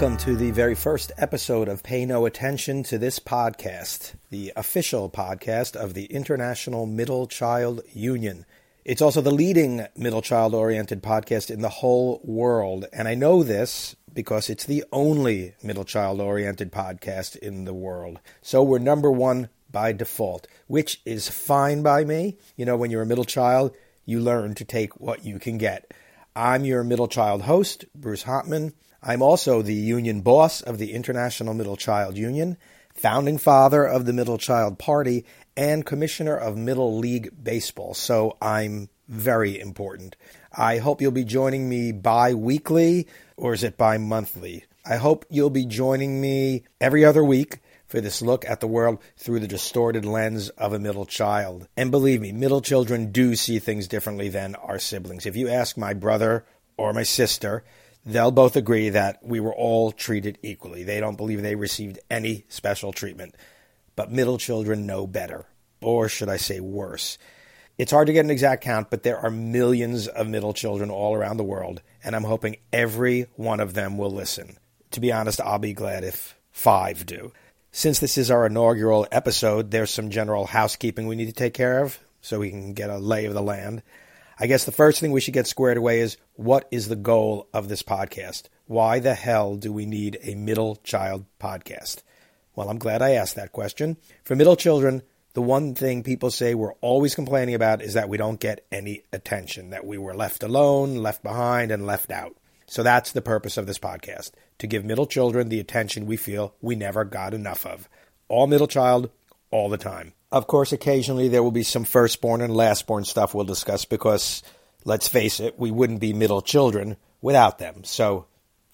welcome to the very first episode of Pay No Attention to This Podcast, the official podcast of the International Middle Child Union. It's also the leading middle child oriented podcast in the whole world. And I know this because it's the only middle child oriented podcast in the world. So we're number one by default, which is fine by me. You know, when you're a middle child, you learn to take what you can get. I'm your middle child host, Bruce Hopman. I'm also the union boss of the International Middle Child Union, founding father of the Middle Child Party, and commissioner of Middle League Baseball. So I'm very important. I hope you'll be joining me bi weekly, or is it bi monthly? I hope you'll be joining me every other week for this look at the world through the distorted lens of a middle child. And believe me, middle children do see things differently than our siblings. If you ask my brother or my sister, they'll both agree that we were all treated equally. They don't believe they received any special treatment. But middle children know better, or should I say worse. It's hard to get an exact count, but there are millions of middle children all around the world, and I'm hoping every one of them will listen. To be honest, I'll be glad if five do. Since this is our inaugural episode, there's some general housekeeping we need to take care of so we can get a lay of the land. I guess the first thing we should get squared away is what is the goal of this podcast? Why the hell do we need a middle child podcast? Well, I'm glad I asked that question. For middle children, the one thing people say we're always complaining about is that we don't get any attention, that we were left alone, left behind, and left out. So that's the purpose of this podcast to give middle children the attention we feel we never got enough of. All middle child, all the time. Of course, occasionally there will be some firstborn and lastborn stuff we'll discuss because, let's face it, we wouldn't be middle children without them. So,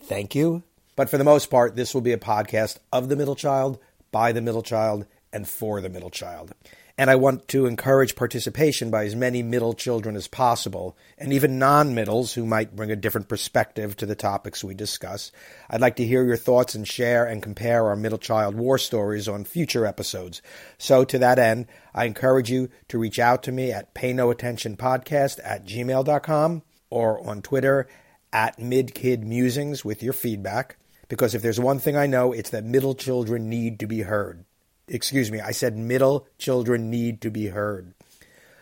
thank you. But for the most part, this will be a podcast of the middle child, by the middle child, and for the middle child and I want to encourage participation by as many middle children as possible, and even non middles who might bring a different perspective to the topics we discuss. I'd like to hear your thoughts and share and compare our middle child war stories on future episodes. So, to that end, I encourage you to reach out to me at paynoattentionpodcast at gmail.com or on Twitter at midkidmusings with your feedback. Because if there's one thing I know, it's that middle children need to be heard excuse me, I said middle children need to be heard.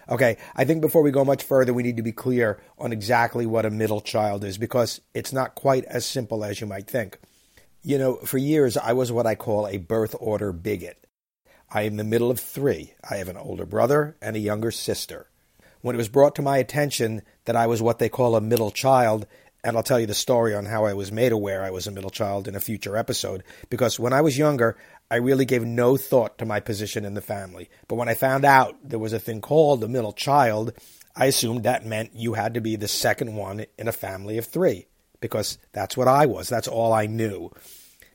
Okay, I think before we go much further, we need to be clear on exactly what a middle child is because it's not quite as simple as you might think. You know, for years, I was what I call a birth order bigot. I am the middle of three. I have an older brother and a younger sister. When it was brought to my attention that I was what they call a middle child, and I'll tell you the story on how I was made aware I was a middle child in a future episode, because when I was younger, I really gave no thought to my position in the family. But when I found out there was a thing called the middle child, I assumed that meant you had to be the second one in a family of three, because that's what I was. That's all I knew.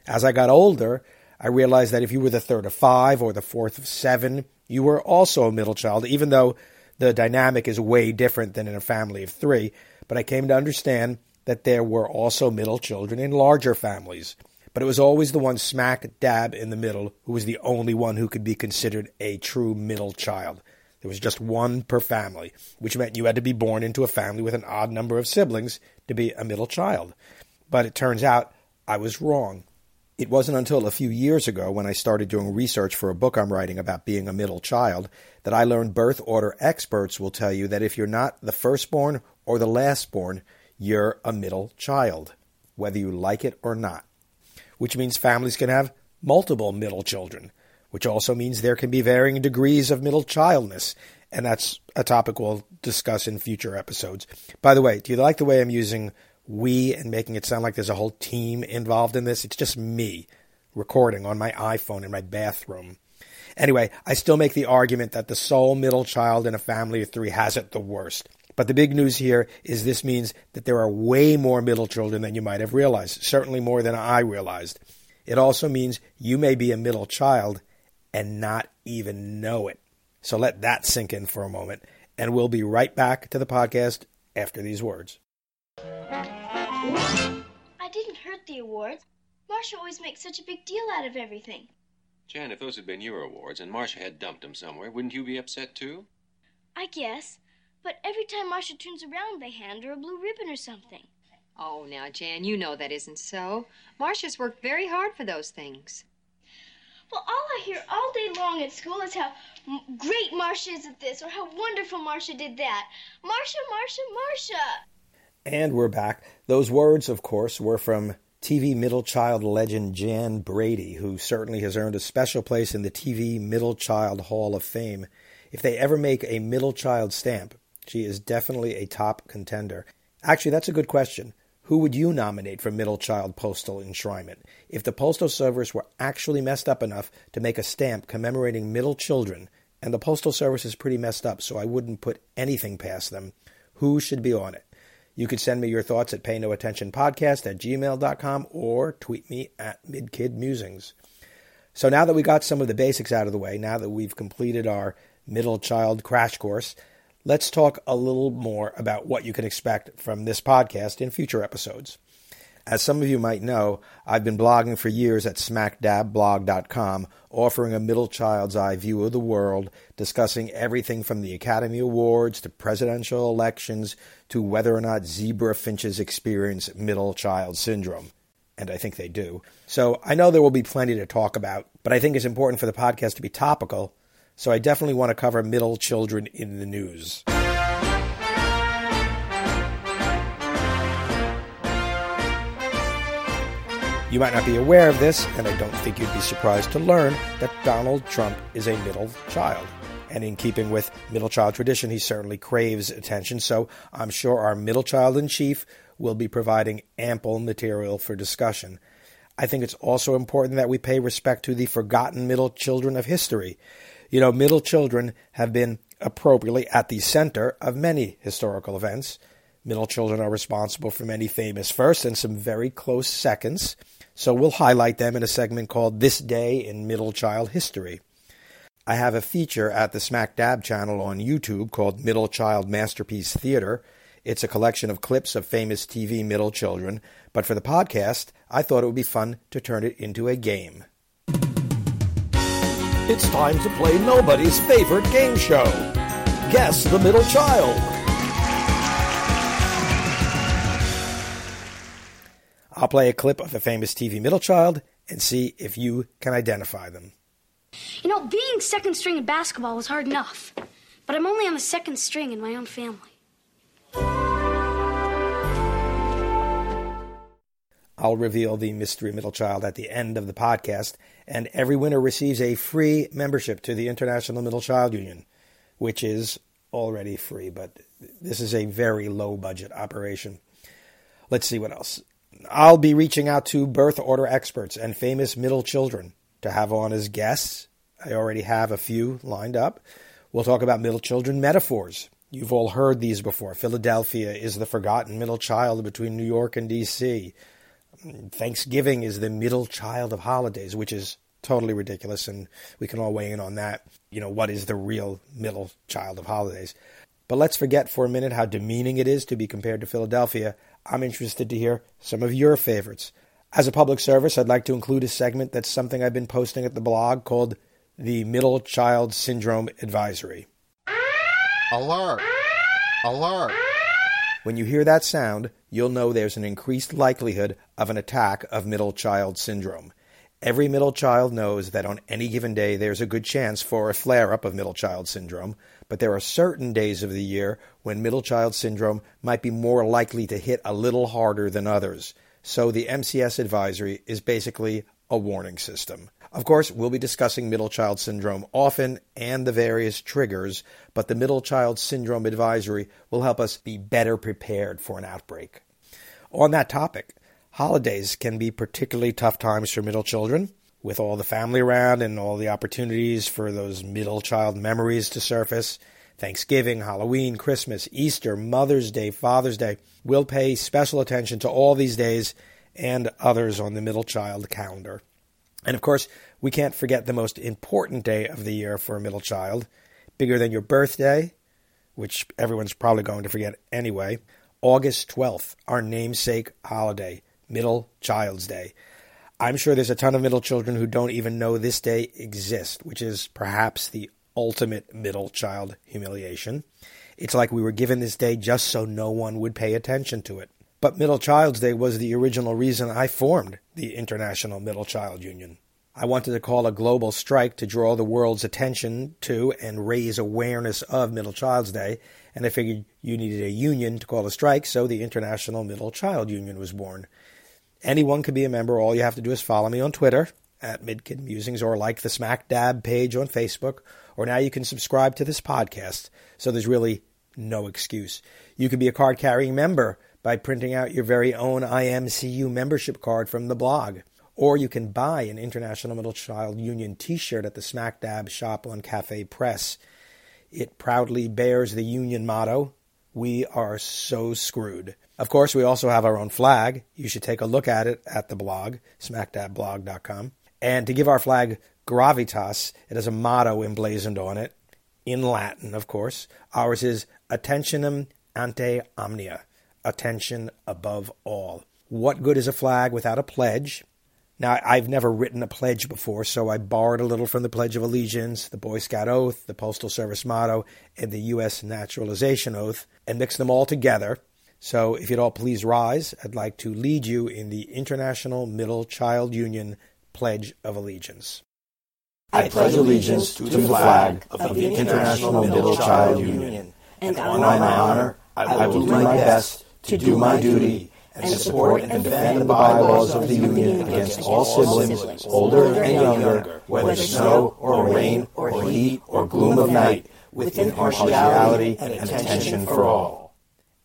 As I got older, I realized that if you were the third of five or the fourth of seven, you were also a middle child, even though the dynamic is way different than in a family of three. But I came to understand that there were also middle children in larger families but it was always the one smack dab in the middle who was the only one who could be considered a true middle child. There was just one per family, which meant you had to be born into a family with an odd number of siblings to be a middle child. But it turns out I was wrong. It wasn't until a few years ago when I started doing research for a book I'm writing about being a middle child that I learned birth order experts will tell you that if you're not the firstborn or the lastborn, you're a middle child, whether you like it or not which means families can have multiple middle children, which also means there can be varying degrees of middle childness. And that's a topic we'll discuss in future episodes. By the way, do you like the way I'm using we and making it sound like there's a whole team involved in this? It's just me recording on my iPhone in my bathroom. Anyway, I still make the argument that the sole middle child in a family of three has it the worst. But the big news here is this means that there are way more middle children than you might have realized, certainly more than I realized. It also means you may be a middle child and not even know it. So let that sink in for a moment, and we'll be right back to the podcast after these words. I didn't hurt the awards. Marcia always makes such a big deal out of everything. Jan, if those had been your awards and Marcia had dumped them somewhere, wouldn't you be upset too? I guess. But every time Marcia turns around, they hand her a blue ribbon or something. Oh, now, Jan, you know that isn't so. Marcia's worked very hard for those things. Well, all I hear all day long at school is how m- great Marcia is at this or how wonderful Marcia did that. Marcia, Marcia, Marcia. And we're back. Those words, of course, were from TV middle child legend Jan Brady, who certainly has earned a special place in the TV Middle Child Hall of Fame. If they ever make a middle child stamp, she is definitely a top contender. Actually, that's a good question. Who would you nominate for middle child postal enshrinement? If the postal service were actually messed up enough to make a stamp commemorating middle children, and the postal service is pretty messed up, so I wouldn't put anything past them, who should be on it? You could send me your thoughts at paynoattentionpodcast at gmail.com or tweet me at midkidmusings. So now that we got some of the basics out of the way, now that we've completed our middle child crash course, let's talk a little more about what you can expect from this podcast in future episodes. As some of you might know, I've been blogging for years at smackdabblog.com, offering a middle child's eye view of the world, discussing everything from the Academy Awards to presidential elections to whether or not zebra finches experience middle child syndrome. And I think they do. So I know there will be plenty to talk about, but I think it's important for the podcast to be topical so I definitely want to cover middle children in the news. You might not be aware of this, and I don't think you'd be surprised to learn that Donald Trump is a middle child. And in keeping with middle child tradition, he certainly craves attention, so I'm sure our middle child in chief will be providing ample material for discussion. I think it's also important that we pay respect to the forgotten middle children of history. You know, middle children have been appropriately at the center of many historical events. Middle children are responsible for many famous firsts and some very close seconds, so we'll highlight them in a segment called This Day in Middle Child History. I have a feature at the Smack Dab channel on YouTube called Middle Child Masterpiece Theater. It's a collection of clips of famous TV middle children, but for the podcast, I thought it would be fun to turn it into a game. It's time to play nobody's favorite game show Guess the Middle Child. I'll play a clip of a famous TV middle child and see if you can identify them. You know, being second string in basketball was hard enough, but I'm only on the second string in my own family. I'll reveal the mystery middle child at the end of the podcast, and every winner receives a free membership to the International Middle Child Union, which is already free, but this is a very low budget operation. Let's see what else. I'll be reaching out to birth order experts and famous middle children to have on as guests. I already have a few lined up. We'll talk about middle children metaphors. You've all heard these before. Philadelphia is the forgotten middle child between New York and D.C. Thanksgiving is the middle child of holidays, which is totally ridiculous, and we can all weigh in on that. You know, what is the real middle child of holidays? But let's forget for a minute how demeaning it is to be compared to Philadelphia. I'm interested to hear some of your favorites. As a public service, I'd like to include a segment that's something I've been posting at the blog called the Middle Child Syndrome Advisory. Alert! Alert! When you hear that sound, you'll know there's an increased likelihood of an attack of middle child syndrome. Every middle child knows that on any given day there's a good chance for a flare up of middle child syndrome, but there are certain days of the year when middle child syndrome might be more likely to hit a little harder than others. So the MCS advisory is basically a warning system. Of course, we'll be discussing middle child syndrome often and the various triggers, but the middle child syndrome advisory will help us be better prepared for an outbreak. On that topic, holidays can be particularly tough times for middle children, with all the family around and all the opportunities for those middle child memories to surface. Thanksgiving, Halloween, Christmas, Easter, Mother's Day, Father's Day. We'll pay special attention to all these days and others on the middle child calendar. And of course, we can't forget the most important day of the year for a middle child, bigger than your birthday, which everyone's probably going to forget anyway. August 12th, our namesake holiday, Middle Child's Day. I'm sure there's a ton of middle children who don't even know this day exists, which is perhaps the ultimate middle child humiliation. It's like we were given this day just so no one would pay attention to it. But Middle Child's Day was the original reason I formed the International Middle Child Union. I wanted to call a global strike to draw the world's attention to and raise awareness of Middle Child's Day, and I figured you needed a union to call a strike, so the International Middle Child Union was born. Anyone can be a member. All you have to do is follow me on Twitter at Midkid Musings or like the Smack Dab page on Facebook, or now you can subscribe to this podcast, so there's really no excuse. You can be a card carrying member by printing out your very own IMCU membership card from the blog. Or you can buy an International Middle Child Union t shirt at the Smack Dab shop on Cafe Press. It proudly bears the union motto We are so screwed. Of course, we also have our own flag. You should take a look at it at the blog, smackdabblog.com. And to give our flag gravitas, it has a motto emblazoned on it, in Latin, of course. Ours is Attentionem ante omnia, attention above all. What good is a flag without a pledge? Now, I've never written a pledge before, so I borrowed a little from the Pledge of Allegiance, the Boy Scout Oath, the Postal Service motto, and the U.S. Naturalization Oath, and mixed them all together. So, if you'd all please rise, I'd like to lead you in the International Middle Child Union Pledge of Allegiance. I pledge allegiance to the flag of the International Middle Child Union, and on my honor, I will do my best to do my duty and support and defend the bylaws of the Union against all siblings, older and younger, whether snow or rain or heat or gloom of night, with impartiality and attention for all.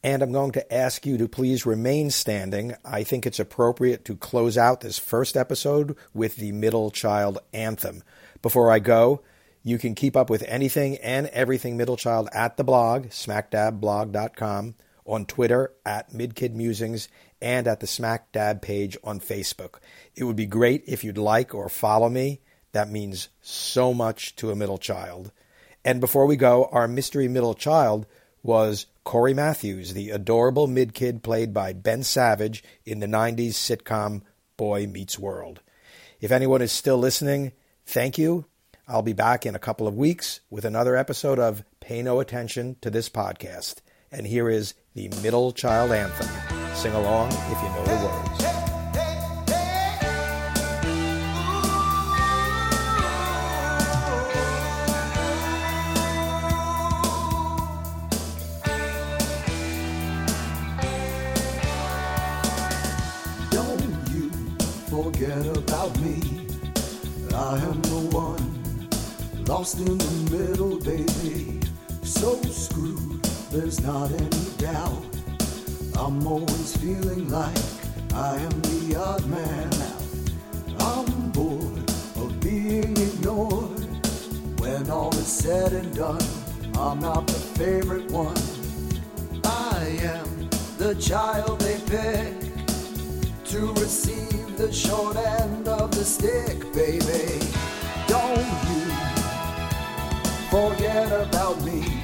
And I'm going to ask you to please remain standing. I think it's appropriate to close out this first episode with the Middle Child Anthem. Before I go, you can keep up with anything and everything Middle Child at the blog, smackdabblog.com on Twitter at MidkidMusings and at the Smack Dab page on Facebook. It would be great if you'd like or follow me. That means so much to a middle child. And before we go, our mystery middle child was Cory Matthews, the adorable midkid played by Ben Savage in the 90s sitcom Boy Meets World. If anyone is still listening, thank you. I'll be back in a couple of weeks with another episode of Pay No Attention to This Podcast. And here is the Middle Child Anthem. Sing along if you know the words. Don't you forget about me. I am the one lost in the middle, baby. So screwed, there's not any doubt. I'm always feeling like I am the odd man out. I'm bored of being ignored. When all is said and done, I'm not the favorite one. I am the child they pick to receive the short end of the stick, baby. Don't you forget about me.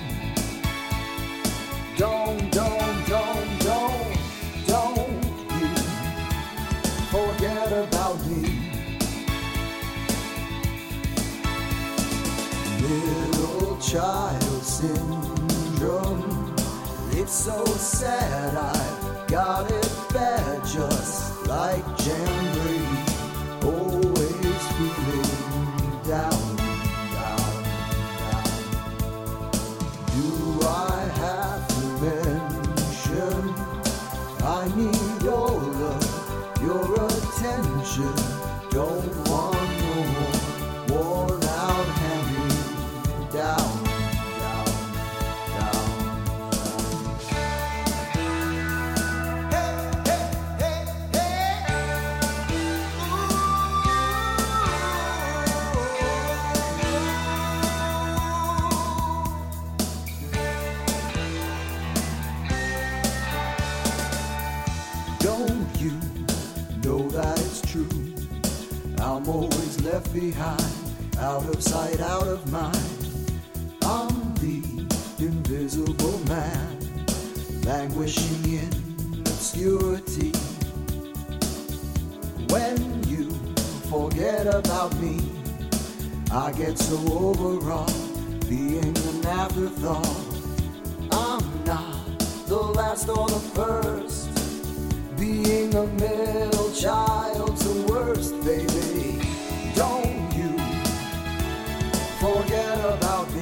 Don't, don't, don't, don't, don't you forget about me. Middle child syndrome. It's so sad I got it bad, just like Jan Brady. Always feeling down, Don't want Left behind, out of sight, out of mind. I'm the invisible man, languishing in obscurity. When you forget about me, I get so overwrought, being an afterthought. I'm not the last or the first. being a middle child's the worst, baby. Forget about